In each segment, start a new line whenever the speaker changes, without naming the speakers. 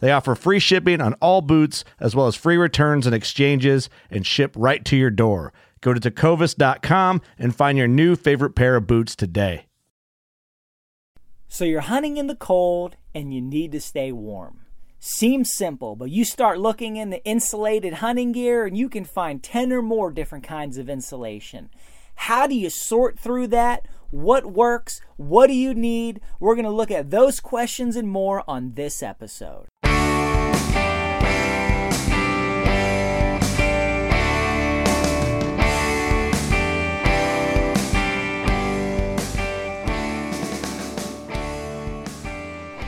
They offer free shipping on all boots, as well as free returns and exchanges, and ship right to your door. Go to tecovas.com and find your new favorite pair of boots today.
So you're hunting in the cold and you need to stay warm. Seems simple, but you start looking in the insulated hunting gear and you can find 10 or more different kinds of insulation. How do you sort through that? What works? What do you need? We're going to look at those questions and more on this episode.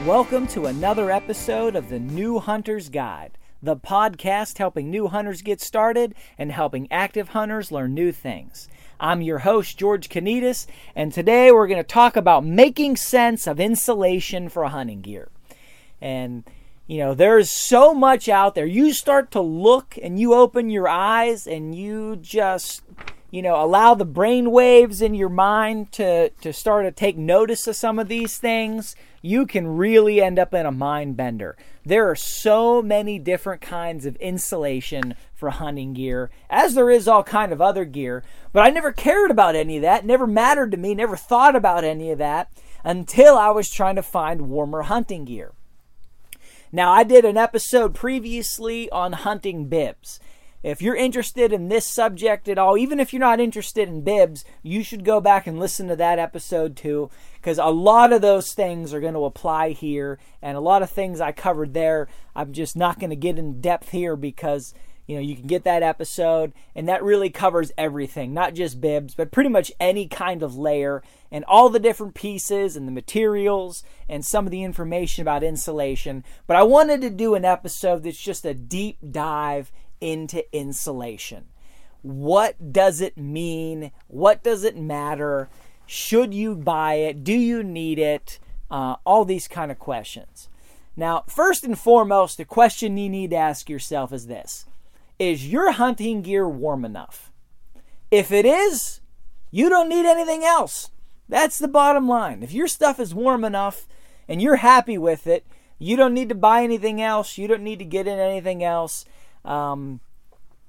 Welcome to another episode of the New Hunter's Guide, the podcast helping new hunters get started and helping active hunters learn new things. I'm your host, George Kanitas, and today we're going to talk about making sense of insulation for hunting gear. And, you know, there's so much out there. You start to look and you open your eyes and you just you know allow the brain waves in your mind to to start to take notice of some of these things you can really end up in a mind bender. There are so many different kinds of insulation for hunting gear as there is all kind of other gear but i never cared about any of that never mattered to me never thought about any of that until i was trying to find warmer hunting gear. Now i did an episode previously on hunting bibs if you're interested in this subject at all, even if you're not interested in bibs, you should go back and listen to that episode too, because a lot of those things are going to apply here, and a lot of things I covered there, I'm just not going to get in depth here because you know you can get that episode, and that really covers everything, not just bibs, but pretty much any kind of layer and all the different pieces and the materials and some of the information about insulation. But I wanted to do an episode that's just a deep dive into insulation. What does it mean? What does it matter? Should you buy it? Do you need it? Uh, all these kind of questions. Now, first and foremost, the question you need to ask yourself is this Is your hunting gear warm enough? If it is, you don't need anything else. That's the bottom line. If your stuff is warm enough and you're happy with it, you don't need to buy anything else. You don't need to get in anything else um,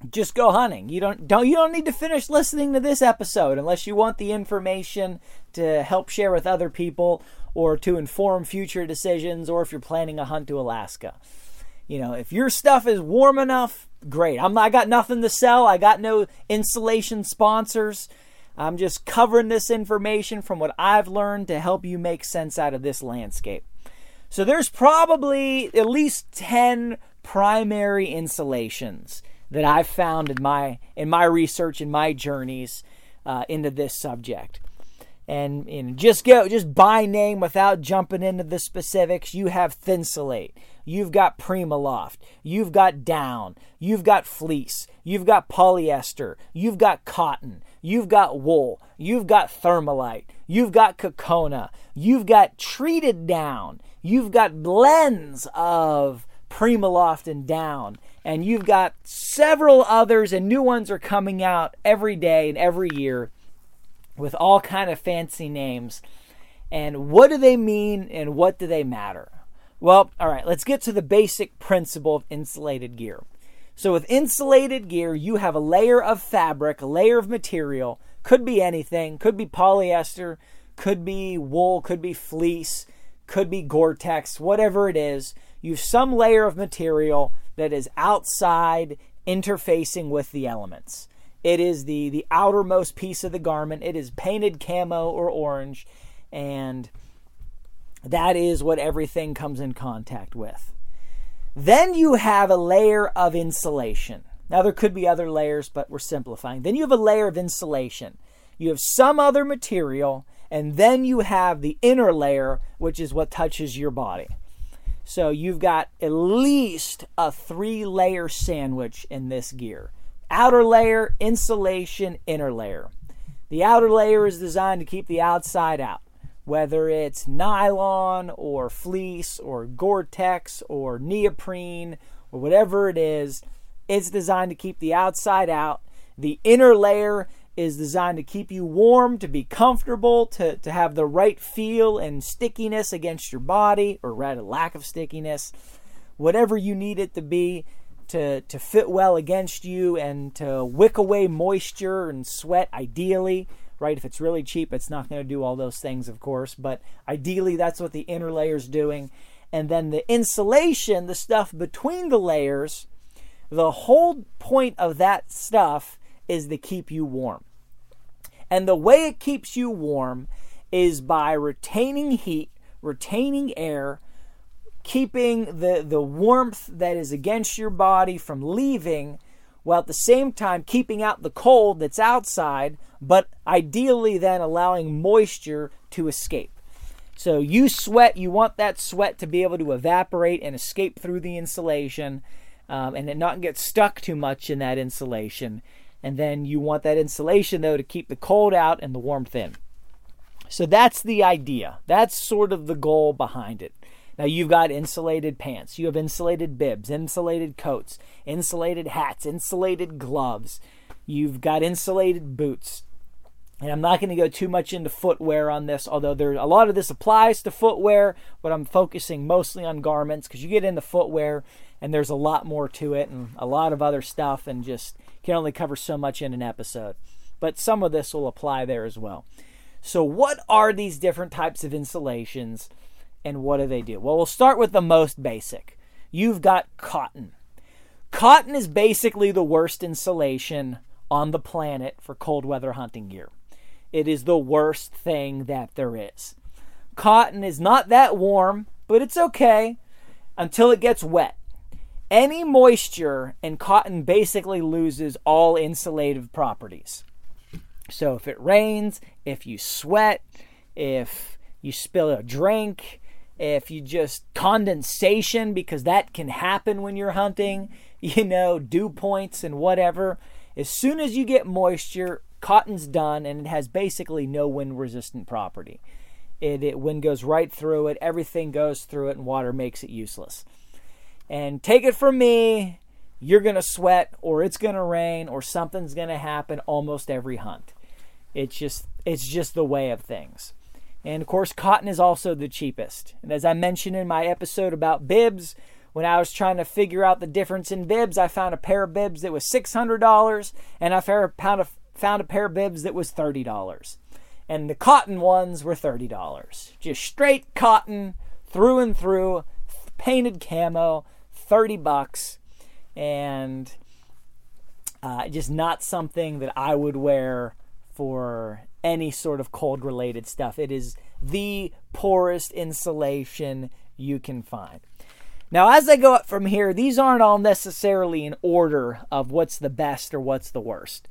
just go hunting. You don't don't you don't need to finish listening to this episode unless you want the information to help share with other people or to inform future decisions or if you're planning a hunt to Alaska. You know, if your stuff is warm enough, great. I'm I got nothing to sell. I got no insulation sponsors. I'm just covering this information from what I've learned to help you make sense out of this landscape. So there's probably at least 10 primary insulations that I've found in my in my research and my journeys uh, into this subject. And, and just go just by name without jumping into the specifics. You have Thinsulate, you've got Primaloft, you've got down, you've got fleece, you've got polyester, you've got cotton, you've got wool, you've got Thermolite, you've got Cocona, you've got treated down, you've got blends of Primaloft and down. And you've got several others, and new ones are coming out every day and every year with all kind of fancy names. And what do they mean and what do they matter? Well, all right, let's get to the basic principle of insulated gear. So, with insulated gear, you have a layer of fabric, a layer of material, could be anything, could be polyester, could be wool, could be fleece, could be Gore Tex, whatever it is. You have some layer of material that is outside interfacing with the elements. It is the, the outermost piece of the garment. It is painted camo or orange, and that is what everything comes in contact with. Then you have a layer of insulation. Now, there could be other layers, but we're simplifying. Then you have a layer of insulation. You have some other material, and then you have the inner layer, which is what touches your body. So you've got at least a three layer sandwich in this gear outer layer, insulation, inner layer. The outer layer is designed to keep the outside out whether it's nylon or fleece or Gore Tex or neoprene or whatever it is, it's designed to keep the outside out. The inner layer is designed to keep you warm, to be comfortable, to, to have the right feel and stickiness against your body, or rather, lack of stickiness. Whatever you need it to be to, to fit well against you and to wick away moisture and sweat, ideally right? If it's really cheap, it's not going to do all those things, of course, but ideally that's what the inner layer is doing. And then the insulation, the stuff between the layers, the whole point of that stuff is to keep you warm. And the way it keeps you warm is by retaining heat, retaining air, keeping the, the warmth that is against your body from leaving, while at the same time keeping out the cold that's outside but ideally then allowing moisture to escape. So you sweat, you want that sweat to be able to evaporate and escape through the insulation um, and not get stuck too much in that insulation. And then you want that insulation though to keep the cold out and the warmth in. So that's the idea. That's sort of the goal behind it. Now you've got insulated pants, you have insulated bibs, insulated coats, insulated hats, insulated gloves. You've got insulated boots. And I'm not going to go too much into footwear on this, although there a lot of this applies to footwear, but I'm focusing mostly on garments because you get into footwear and there's a lot more to it and a lot of other stuff and just can only cover so much in an episode. But some of this will apply there as well. So what are these different types of insulations and what do they do? Well, we'll start with the most basic. You've got cotton. Cotton is basically the worst insulation on the planet for cold weather hunting gear. It is the worst thing that there is. Cotton is not that warm, but it's okay until it gets wet. Any moisture in cotton basically loses all insulative properties. So if it rains, if you sweat, if you spill a drink, if you just condensation, because that can happen when you're hunting, you know, dew points and whatever. As soon as you get moisture, Cotton's done, and it has basically no wind resistant property. It, it wind goes right through it, everything goes through it, and water makes it useless. And take it from me, you're gonna sweat, or it's gonna rain, or something's gonna happen almost every hunt. It's just it's just the way of things. And of course, cotton is also the cheapest. And as I mentioned in my episode about bibs, when I was trying to figure out the difference in bibs, I found a pair of bibs that was $600 and I found a pair of bibs that was $30. And the cotton ones were $30. Just straight cotton through and through, painted camo, 30 bucks. And uh, just not something that I would wear for any sort of cold related stuff. It is the poorest insulation you can find. Now, as I go up from here, these aren't all necessarily in order of what's the best or what's the worst.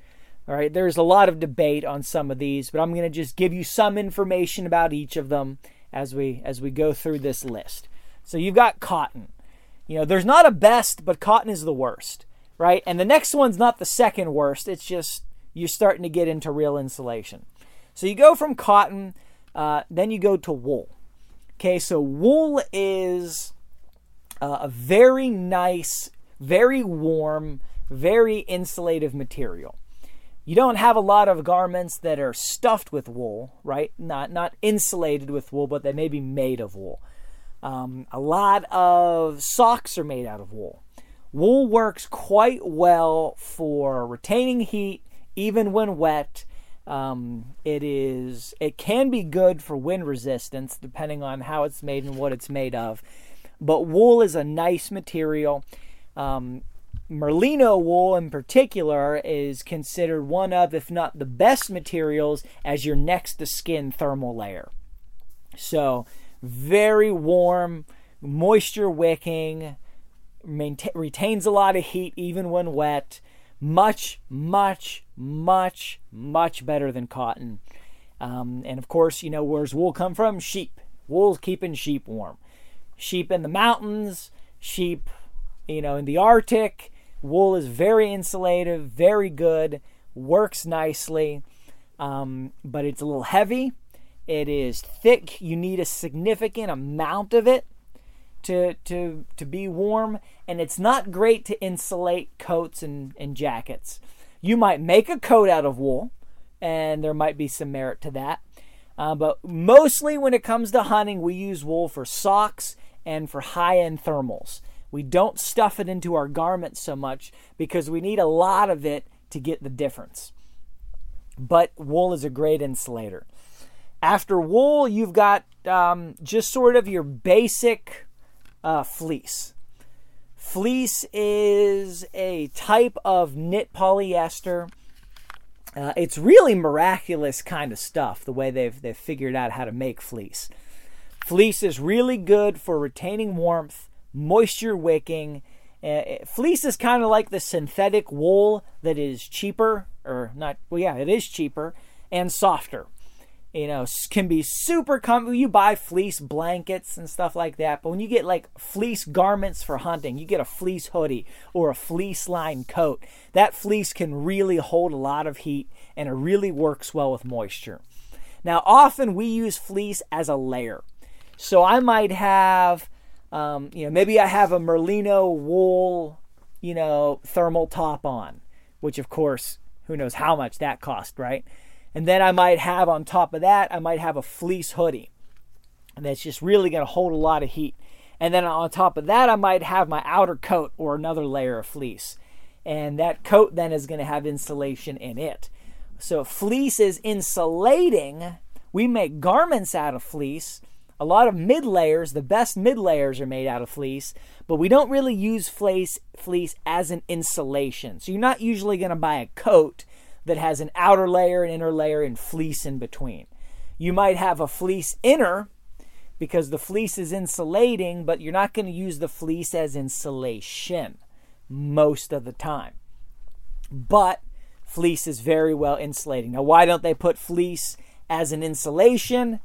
All right, there's a lot of debate on some of these, but I'm going to just give you some information about each of them as we as we go through this list. So you've got cotton. You know, there's not a best, but cotton is the worst, right? And the next one's not the second worst. It's just you're starting to get into real insulation. So you go from cotton, uh, then you go to wool. Okay, so wool is uh, a very nice very warm, very insulative material. You don't have a lot of garments that are stuffed with wool, right? Not not insulated with wool, but they may be made of wool. Um, a lot of socks are made out of wool. Wool works quite well for retaining heat, even when wet. Um, it is it can be good for wind resistance, depending on how it's made and what it's made of. But wool is a nice material. Um, merino wool in particular is considered one of, if not the best materials, as your next to skin thermal layer. So, very warm, moisture wicking, maintain, retains a lot of heat even when wet. Much, much, much, much better than cotton. Um, and of course, you know, where's wool come from? Sheep. Wool's keeping sheep warm. Sheep in the mountains, sheep, you know, in the Arctic, Wool is very insulative, very good, works nicely, um, but it's a little heavy. It is thick. You need a significant amount of it to to to be warm, and it's not great to insulate coats and, and jackets. You might make a coat out of wool, and there might be some merit to that. Uh, but mostly when it comes to hunting, we use wool for socks and for high end thermals. We don't stuff it into our garments so much because we need a lot of it to get the difference. But wool is a great insulator. After wool, you've got um, just sort of your basic uh, fleece. Fleece is a type of knit polyester. Uh, it's really miraculous kind of stuff, the way they've, they've figured out how to make fleece. Fleece is really good for retaining warmth moisture wicking. Uh, fleece is kind of like the synthetic wool that is cheaper, or not, well, yeah, it is cheaper and softer. You know, can be super comfortable. You buy fleece blankets and stuff like that, but when you get like fleece garments for hunting, you get a fleece hoodie or a fleece lined coat. That fleece can really hold a lot of heat and it really works well with moisture. Now, often we use fleece as a layer. So I might have um, you know, maybe I have a merino wool, you know, thermal top on, which of course, who knows how much that cost, right? And then I might have on top of that, I might have a fleece hoodie. That's just really going to hold a lot of heat. And then on top of that, I might have my outer coat or another layer of fleece. And that coat then is going to have insulation in it. So fleece is insulating. We make garments out of fleece a lot of mid layers, the best mid layers are made out of fleece, but we don't really use fleece fleece as an insulation. So you're not usually going to buy a coat that has an outer layer, an inner layer, and fleece in between. You might have a fleece inner because the fleece is insulating, but you're not going to use the fleece as insulation most of the time. But fleece is very well insulating. Now, why don't they put fleece as an insulation?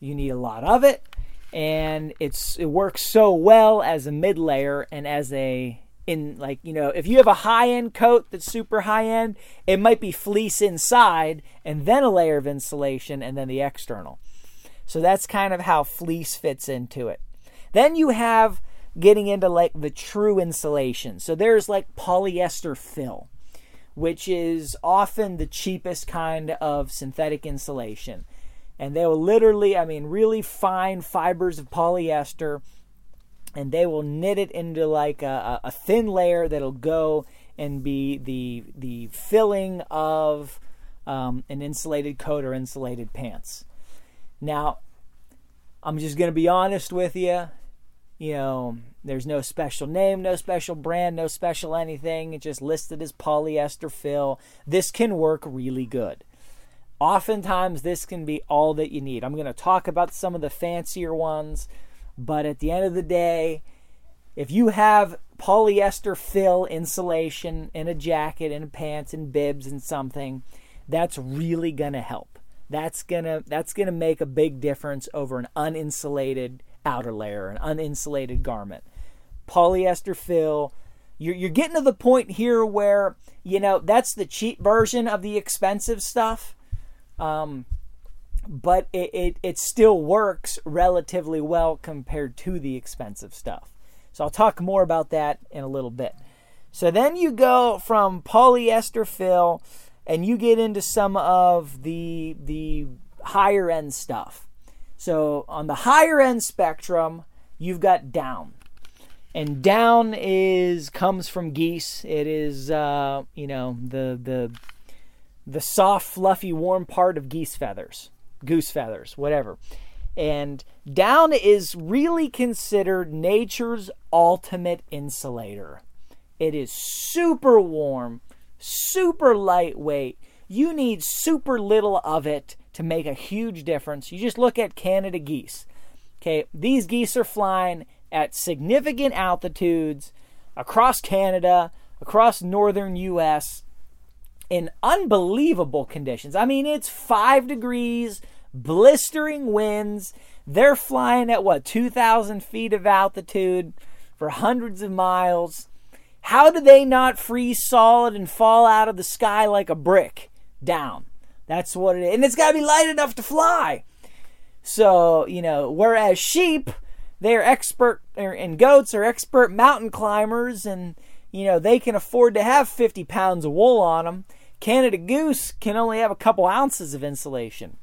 You need a lot of it, and it's it works so well as a mid layer and as a in like you know if you have a high end coat that's super high end, it might be fleece inside and then a layer of insulation and then the external. So that's kind of how fleece fits into it. Then you have getting into like the true insulation. So there's like polyester fill, which is often the cheapest kind of synthetic insulation and they will literally, I mean, really fine fibers of polyester, and they will knit it into like a, a thin layer that'll go and be the the filling of um, an insulated coat or insulated pants. Now, I'm just going to be honest with you. You know, there's no special name, no special brand, no special anything. It's just listed as polyester fill. This can work really good. Oftentimes, this can be all that you need. I'm going to talk about some of the fancier ones, but at the end of the day, if you have polyester fill insulation in a jacket and pants and bibs and something, that's really going to help. That's going to that's going to make a big difference over an uninsulated outer layer, an uninsulated garment. Polyester fill you're, you're getting to the point here where you know that's the cheap version of the expensive stuff um, but it, it, it still works relatively well compared to the expensive stuff. So I'll talk more about that in a little bit. So then you go from polyester fill and you get into some of the the higher end stuff. So on the higher end spectrum, you've got down. And down is comes from geese. It is uh, you know, the the the soft, fluffy, warm part of geese feathers, goose feathers, whatever. And down is really considered nature's ultimate insulator. It is super warm, super lightweight. You need super little of it to make a huge difference. You just look at Canada geese. Okay, these geese are flying at significant altitudes across Canada, across northern US in unbelievable conditions. I mean, it's 5 degrees, blistering winds. They're flying at what, 2,000 feet of altitude for hundreds of miles. How do they not freeze solid and fall out of the sky like a brick down? That's what it is. And it's got to be light enough to fly. So, you know, whereas sheep, they're expert, er, and goats are expert mountain climbers, and, you know, they can afford to have 50 pounds of wool on them. Canada goose can only have a couple ounces of insulation.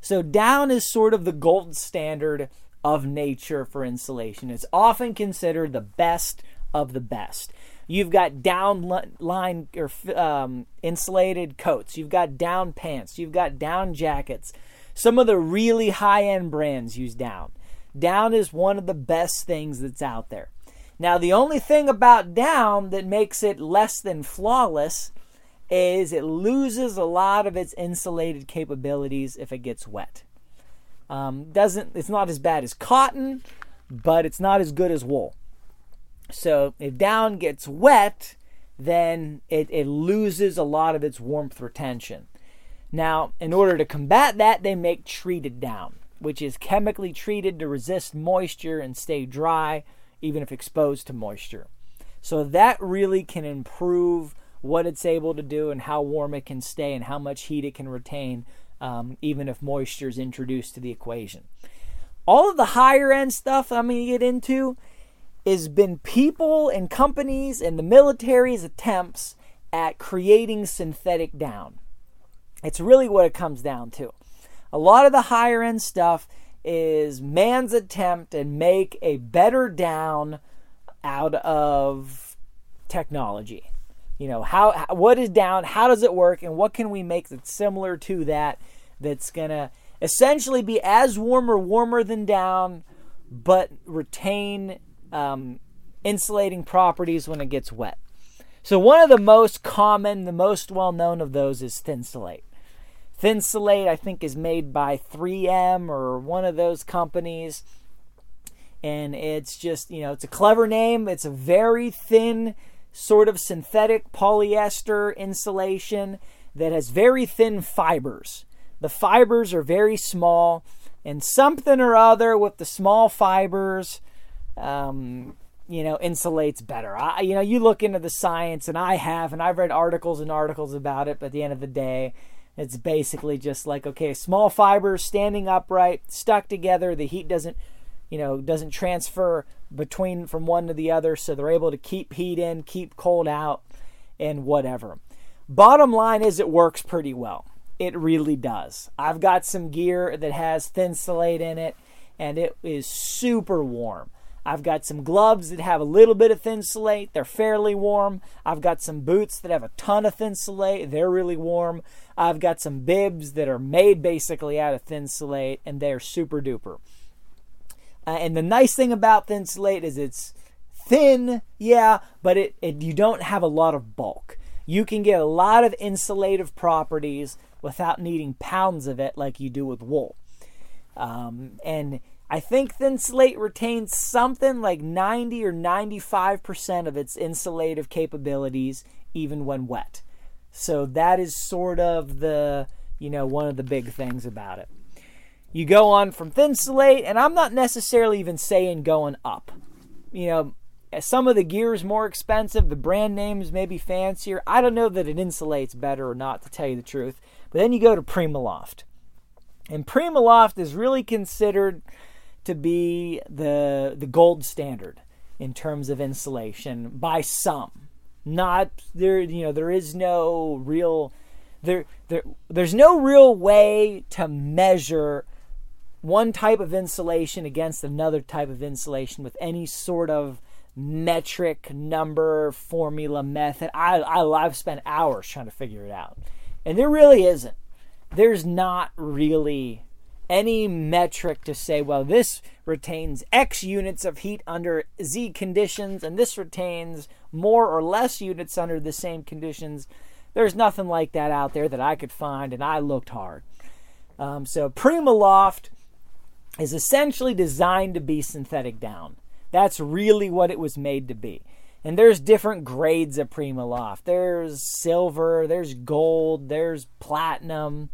So, down is sort of the gold standard of nature for insulation. It's often considered the best of the best. You've got down line or um, insulated coats. You've got down pants. You've got down jackets. Some of the really high end brands use down. Down is one of the best things that's out there. Now, the only thing about down that makes it less than flawless is it loses a lot of its insulated capabilities if it gets wet. Um, doesn't it's not as bad as cotton, but it's not as good as wool. So if down gets wet, then it, it loses a lot of its warmth retention. Now, in order to combat that, they make treated down, which is chemically treated to resist moisture and stay dry, even if exposed to moisture. So that really can improve what it's able to do and how warm it can stay and how much heat it can retain, um, even if moisture is introduced to the equation. All of the higher end stuff I'm going to get into has been people and companies and the military's attempts at creating synthetic down. It's really what it comes down to. A lot of the higher end stuff is man's attempt and make a better down out of technology. You know, how what is down, how does it work and what can we make that's similar to that that's to essentially be as warm or warmer than down but retain um, insulating properties when it gets wet. So, one of the most common, the most well known of those is Thinsulate. Thinsulate, I think, is made by 3M or one of those companies. And it's just, you know, it's a clever name. It's a very thin, sort of synthetic polyester insulation that has very thin fibers. The fibers are very small, and something or other with the small fibers um, you know, insulates better. I, you know, you look into the science, and I have, and I've read articles and articles about it. But at the end of the day, it's basically just like okay, small fibers standing upright, stuck together. The heat doesn't, you know, doesn't transfer between from one to the other, so they're able to keep heat in, keep cold out, and whatever. Bottom line is, it works pretty well. It really does. I've got some gear that has Thinsulate in it, and it is super warm. I've got some gloves that have a little bit of Thinsulate. They're fairly warm. I've got some boots that have a ton of Thinsulate. They're really warm. I've got some bibs that are made basically out of Thinsulate and they're super duper. Uh, and the nice thing about Thinsulate is it's thin, yeah, but it, it you don't have a lot of bulk. You can get a lot of insulative properties without needing pounds of it like you do with wool. Um, and I think Thinsulate retains something like 90 or 95% of its insulative capabilities even when wet. So that is sort of the, you know, one of the big things about it. You go on from Thinsulate, and I'm not necessarily even saying going up. You know, some of the gear is more expensive, the brand names may be fancier. I don't know that it insulates better or not, to tell you the truth. But then you go to Primaloft. And Primaloft is really considered to be the the gold standard in terms of insulation by some. Not there, you know, there is no real there there there's no real way to measure one type of insulation against another type of insulation with any sort of metric number formula method. I, I I've spent hours trying to figure it out, and there really isn't. There's not really any metric to say, well, this retains X units of heat under Z conditions, and this retains more or less units under the same conditions. There's nothing like that out there that I could find, and I looked hard. Um, so Primaloft is essentially designed to be synthetic down. That's really what it was made to be. And there's different grades of Primaloft. There's silver, there's gold, there's platinum,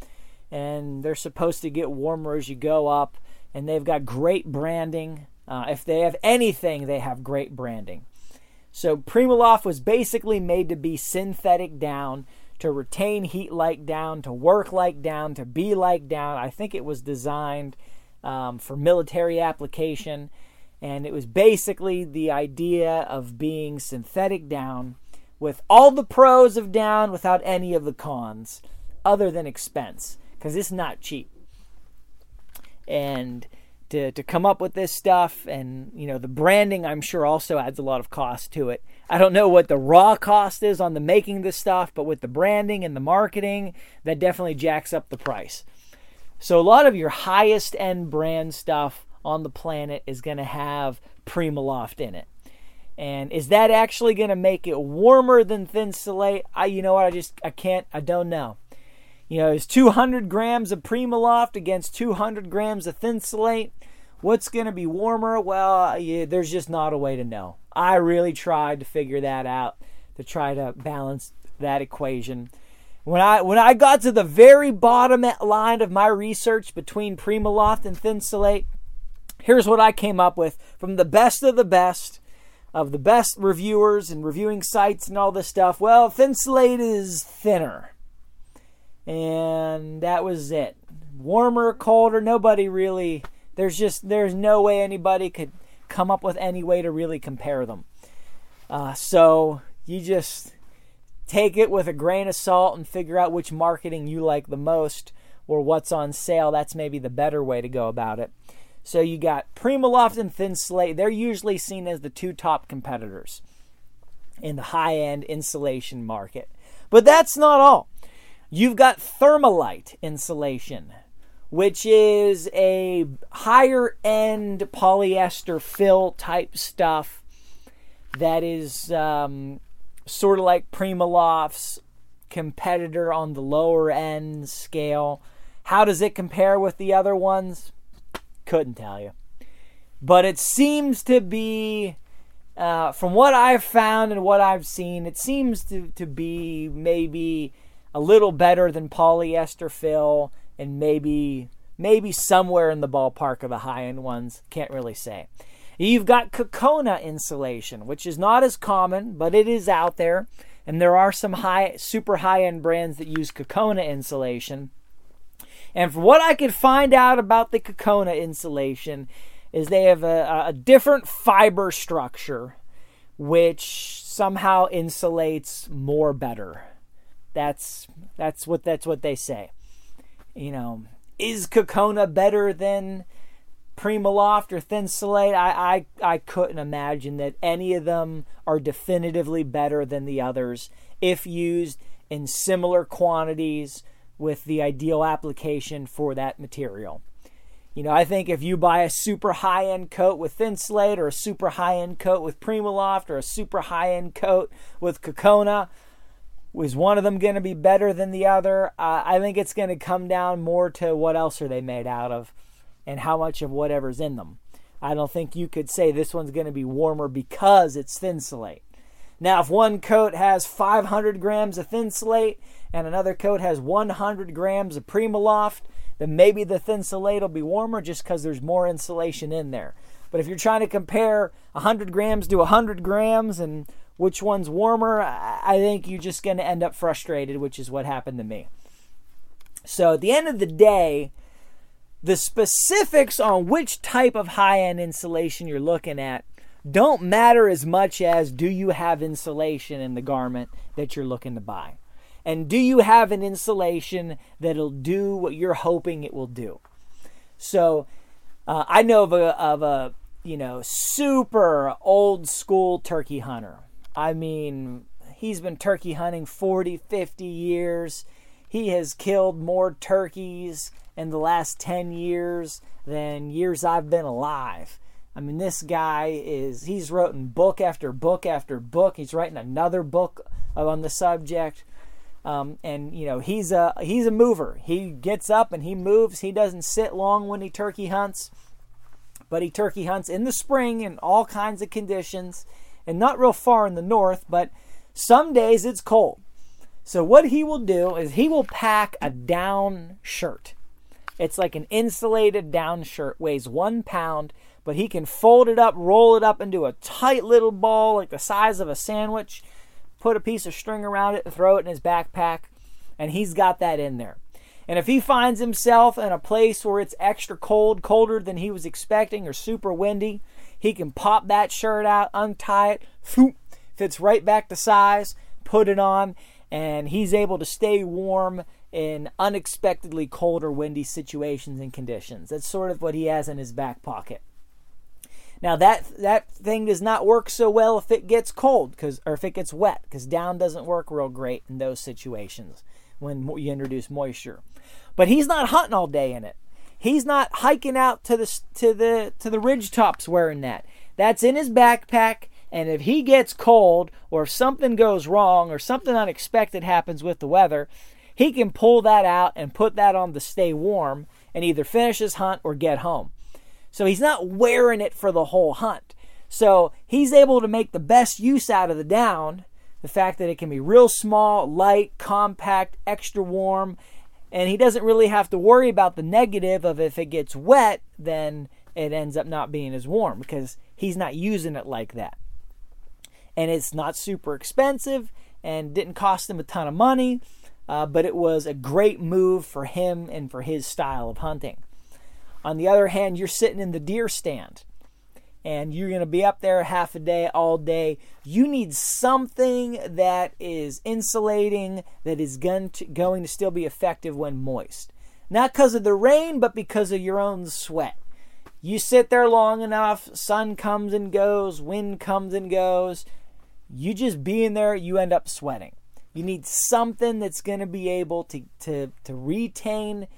and they're supposed to get warmer as you go up. And they've got great branding. Uh, if they have anything, they have great branding. So Primaloft was basically made to be synthetic down, to retain heat like down, to work like down, to be like down. I think it was designed um, for military application. And it was basically the idea of being synthetic down with all the pros of down without any of the cons, other than expense, because it's not cheap. And to, to come up with this stuff and you know the branding i'm sure also adds a lot of cost to it i don't know what the raw cost is on the making this stuff but with the branding and the marketing that definitely jacks up the price so a lot of your highest end brand stuff on the planet is going to have Primaloft in it. And is that actually going to make it warmer than Thinsulate? I, you know what? I just, I can't, I don't know. You know, is 200 grams of Primaloft against 200 grams of Thinsulate? What's going to be warmer? Well, yeah, there's just not a way to know. I really tried to figure that out to try to balance that equation. When I when I got to the very bottom line of my research between Primaloft and Thinsulate, here's what I came up with from the best of the best of the best reviewers and reviewing sites and all this stuff. Well, Thinsulate is thinner. And that was it. Warmer, colder, nobody really there's just there's no way anybody could come up with any way to really compare them. Uh, so you just take it with a grain of salt and figure out which marketing you like the most or what's on sale. That's maybe the better way to go about it. So you got Primaloft and Thinsulate. They're usually seen as the two top competitors in the high end insulation market. But that's not all. You've got Thermolite insulation, which is a higher end polyester fill type stuff that is um, sort of like Primaloft's competitor on the lower end scale. How does it compare with the other ones? Couldn't tell you. But it seems to be, uh, from what I've found and what I've seen, it seems to, to be maybe a little better than polyester fill and maybe maybe somewhere in the ballpark of the high end ones. Can't really say. You've got Cocona insulation, which is not as common, but it is out there. And there are some high, super high end brands that use Cocona insulation. And from what I could find out about the Cocona insulation, is they have a, a different fiber structure, which somehow insulates more better. That's that's what that's what they say. You know, is Kokona better than Primaloft or Thinsulate, I, I, I couldn't imagine that any of them are definitively better than the others if used in similar quantities with the ideal application for that material. You know, I think if you buy a super high end coat with Thinsulate or a super high end coat with Primaloft or a super high end coat with Cocona, is one of them going to be better than the other? Uh, I think it's going to come down more to what else are they made out of and how much of whatever's in them. I don't think you could say this one's going to be warmer because it's Thinsulate. Now, if one coat has 500 grams of Thinsulate and another coat has 100 grams of Primaloft, then maybe the Thinsulate will be warmer just because there's more insulation in there. But if you're trying to compare 100 grams to 100 grams and which one's warmer, I think you're just going to end up frustrated, which is what happened to me. So at the end of the day, the specifics on which type of high end insulation you're looking at don't matter as much as do you have insulation in the garment that you're looking to buy? And do you have an insulation that'll do what you're hoping it will do? So uh, I know of a, of a, you know, super old school turkey hunter. I mean, he's been turkey hunting 40, 50 years. He has killed more turkeys in the last 10 years than years I've been alive. I mean, this guy is, he's written book after book after book. He's writing another book on the subject. Um, and you know he's a he's a mover. He gets up and he moves. He doesn't sit long when he turkey hunts, but he turkey hunts in the spring in all kinds of conditions, and not real far in the north. But some days it's cold. So what he will do is he will pack a down shirt. It's like an insulated down shirt, weighs one pound, but he can fold it up, roll it up into a tight little ball like the size of a sandwich put a piece of string around it, throw it in his backpack, and he's got that in there. And if he finds himself in a place where it's extra cold, colder than he was expecting, or super windy, he can pop that shirt out, untie it, fits right back to size, put it on, and he's able to stay warm in unexpectedly cold or windy situations and conditions. That's sort of what he has in his back pocket. Now that that thing does not work so well if it gets cold cuz or if it gets wet cuz down doesn't work real great in those situations when you introduce moisture. But he's not hunting all day in it. He's not hiking out to the to the to the ridge tops wearing that. That's in his backpack and if he gets cold or if something goes wrong or something unexpected happens with the weather, he can pull that out and put that on to stay warm and either finish his hunt or get home. So he's not wearing it for the whole hunt. So he's able to make the best use out of the down. The fact that it can be real small, light, compact, extra warm, and he doesn't really have to worry about the negative of if it gets wet, then it ends up not being as warm because he's not using it like that. And it's not super expensive and didn't cost him a ton of money, uh, but it was a great move for him and for his style of hunting. On the other hand, you're sitting in the deer stand and you're going to be up there half a day, all day. You need something that is insulating, that is going to, going to still be effective when moist. Not because of the rain, but because of your own sweat. You sit there long enough, sun comes and goes, wind comes and goes. You just being there, you end up sweating. You need something that's going to be able to, to, to retain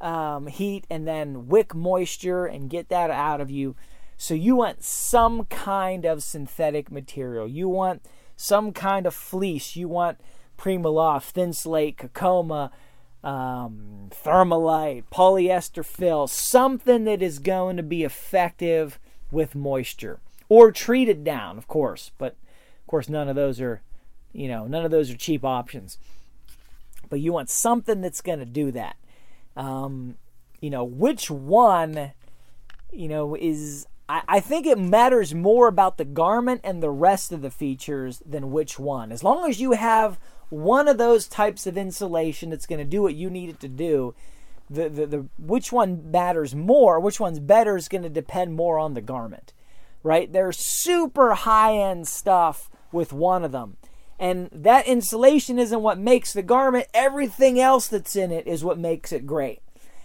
um, heat and then wick moisture and get that out of you. So you want some kind of synthetic material. You want some kind of fleece. You want Primaloft, Thinsulate, Cocona, um, Thermolite, polyester fill, something that is going to be effective with moisture or treated down, of course. But of course, none of those are, you know, none of those are cheap options. But you want something that's going to do that. Um, you know, which one, you know, is. I, think it matters more about the garment and the rest of the features than which one. As long as you have one of those types of insulation that's going to do what you need it to do, the, the, the which one matters more, which one's better is going to depend more on the garment, right? There's super high end stuff with one of them. And that insulation isn't what makes the garment. Everything else that's in it is what makes it great.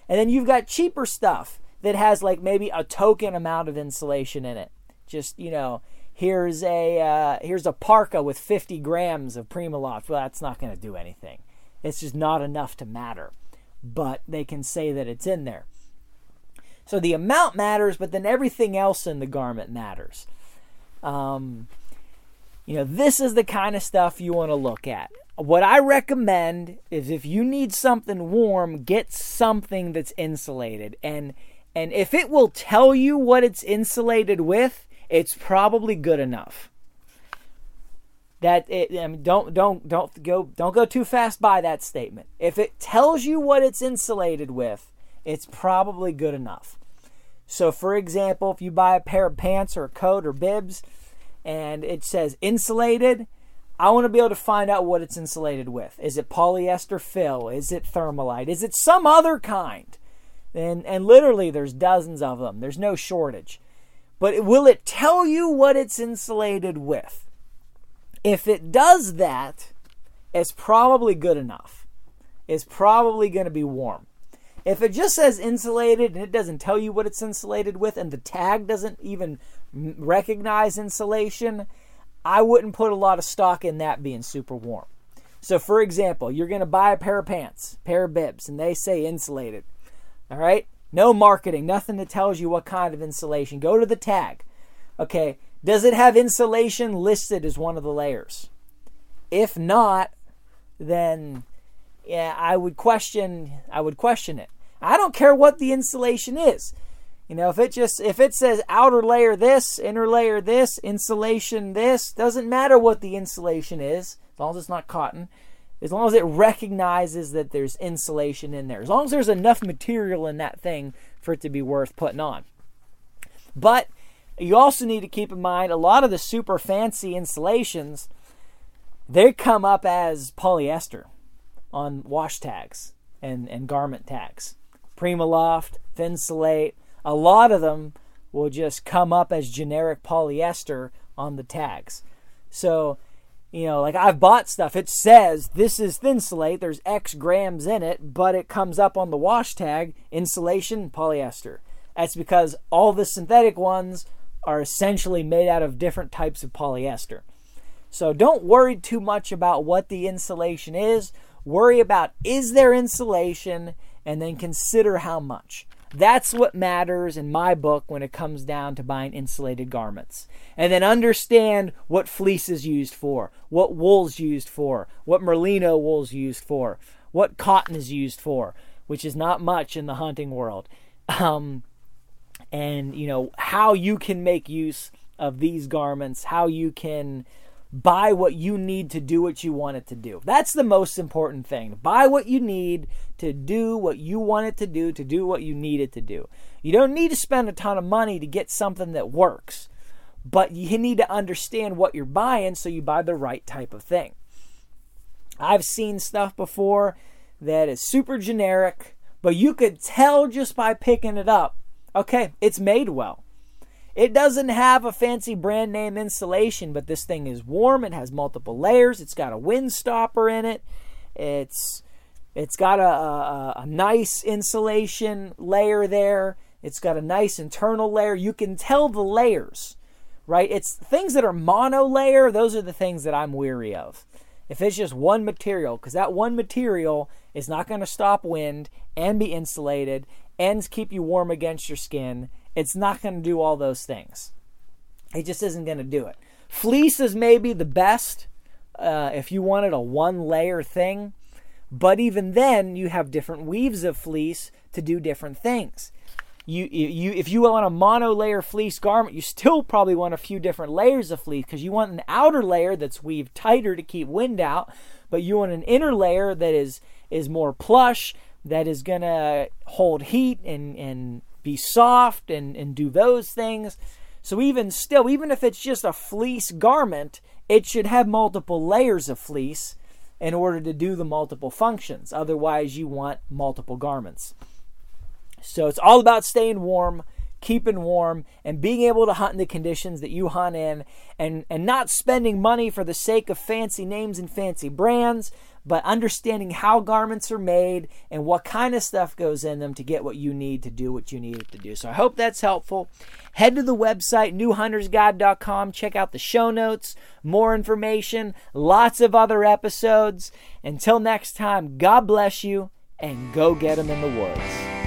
And then you've got cheaper stuff that has like maybe a token amount of insulation in it. Just, you know, here's a uh, here's a parka with 50 grams of Primaloft. Well, that's not going to do anything. It's just not enough to matter. But they can say that it's in there. So the amount matters, but then everything else in the garment matters. Um, you know, this is the kind of stuff you want to look at. What I recommend is if you need something warm, get something that's insulated. And and if it will tell you what it's insulated with, it's probably good enough. That it, I mean, don't don't don't go don't go too fast by that statement. If it tells you what it's insulated with, it's probably good enough. So, for example, if you buy a pair of pants or a coat or bibs, and it says insulated. I want to be able to find out what it's insulated with. Is it polyester fill? Is it Thermolite? Is it some other kind? And and literally there's dozens of them. There's no shortage. But will it tell you what it's insulated with? If it does that, it's probably good enough. It's probably going to be warm. If it just says insulated and it doesn't tell you what it's insulated with and the tag doesn't even recognize insulation, I wouldn't put a lot of stock in that being super warm. So, for example, you're going to buy a pair of pants, pair of bibs, and they say insulated. All right? No marketing, nothing that tells you what kind of insulation. Go to the tag. Okay, does it have insulation listed as one of the layers? If not, then yeah, I would question I would question it. I don't care what the insulation is. You know, if it just if it says outer layer this, inner layer this, insulation this, doesn't matter what the insulation is, as long as it's not cotton, as long as it recognizes that there's insulation in there. As long as there's enough material in that thing for it to be worth putting on. But you also need to keep in mind a lot of the super fancy insulations they come up as polyester on wash tags and, and garment tags. Primaloft, Thinsulate, a lot of them will just come up as generic polyester on the tags. So, you know, like I've bought stuff, it says this is Thinsulate, there's X grams in it, but it comes up on the wash tag, insulation, polyester. That's because all the synthetic ones are essentially made out of different types of polyester. So don't worry too much about what the insulation is. Worry about is there insulation and then consider how much. That's what matters in my book when it comes down to buying insulated garments. And then understand what fleece is used for, what wool's used for, what merino wool's used for, what cotton is used for, which is not much in the hunting world. Um, and, you know, how you can make use of these garments, how you can buy what you need to do what you want it to do. That's the most important thing. Buy what you need to do what you want it to do, to do what you need it to do. You don't need to spend a ton of money to get something that works, but you need to understand what you're buying so you buy the right type of thing. I've seen stuff before that is super generic, but you could tell just by picking it up, okay, it's made well. It doesn't have a fancy brand name insulation, but this thing is warm. It has multiple layers. It's got a wind stopper in it. It's it's got a, a, a nice insulation layer there. It's got a nice internal layer. You can tell the layers, right? It's things that are mono layer. Those are the things that I'm weary of. If it's just one material, because that one material is not going to stop wind and be insulated and keep you warm against your skin it's not going to do all those things. It just isn't going to do it. Fleece is maybe the best uh, if you wanted a one layer thing, but even then, you have different weaves of fleece to do different things. You, you, if you want a monolayer fleece garment, you still probably want a few different layers of fleece because you want an outer layer that's weaved tighter to keep wind out, but you want an inner layer that is is more plush, that is gonna hold heat and and be soft and, and do those things. So even still, even if it's just a fleece garment, it should have multiple layers of fleece in order to do the multiple functions. Otherwise, you want multiple garments. So it's all about staying warm, keeping warm, and being able to hunt in the conditions that you hunt in and, and not spending money for the sake of fancy names and fancy brands, but understanding how garments are made and what kind of stuff goes in them to get what you need to do what you need to do. So I hope that's helpful. Head to the website, newhuntersguide.com. Check out the show notes, more information, lots of other episodes. Until next time, God bless you and go get them in the woods.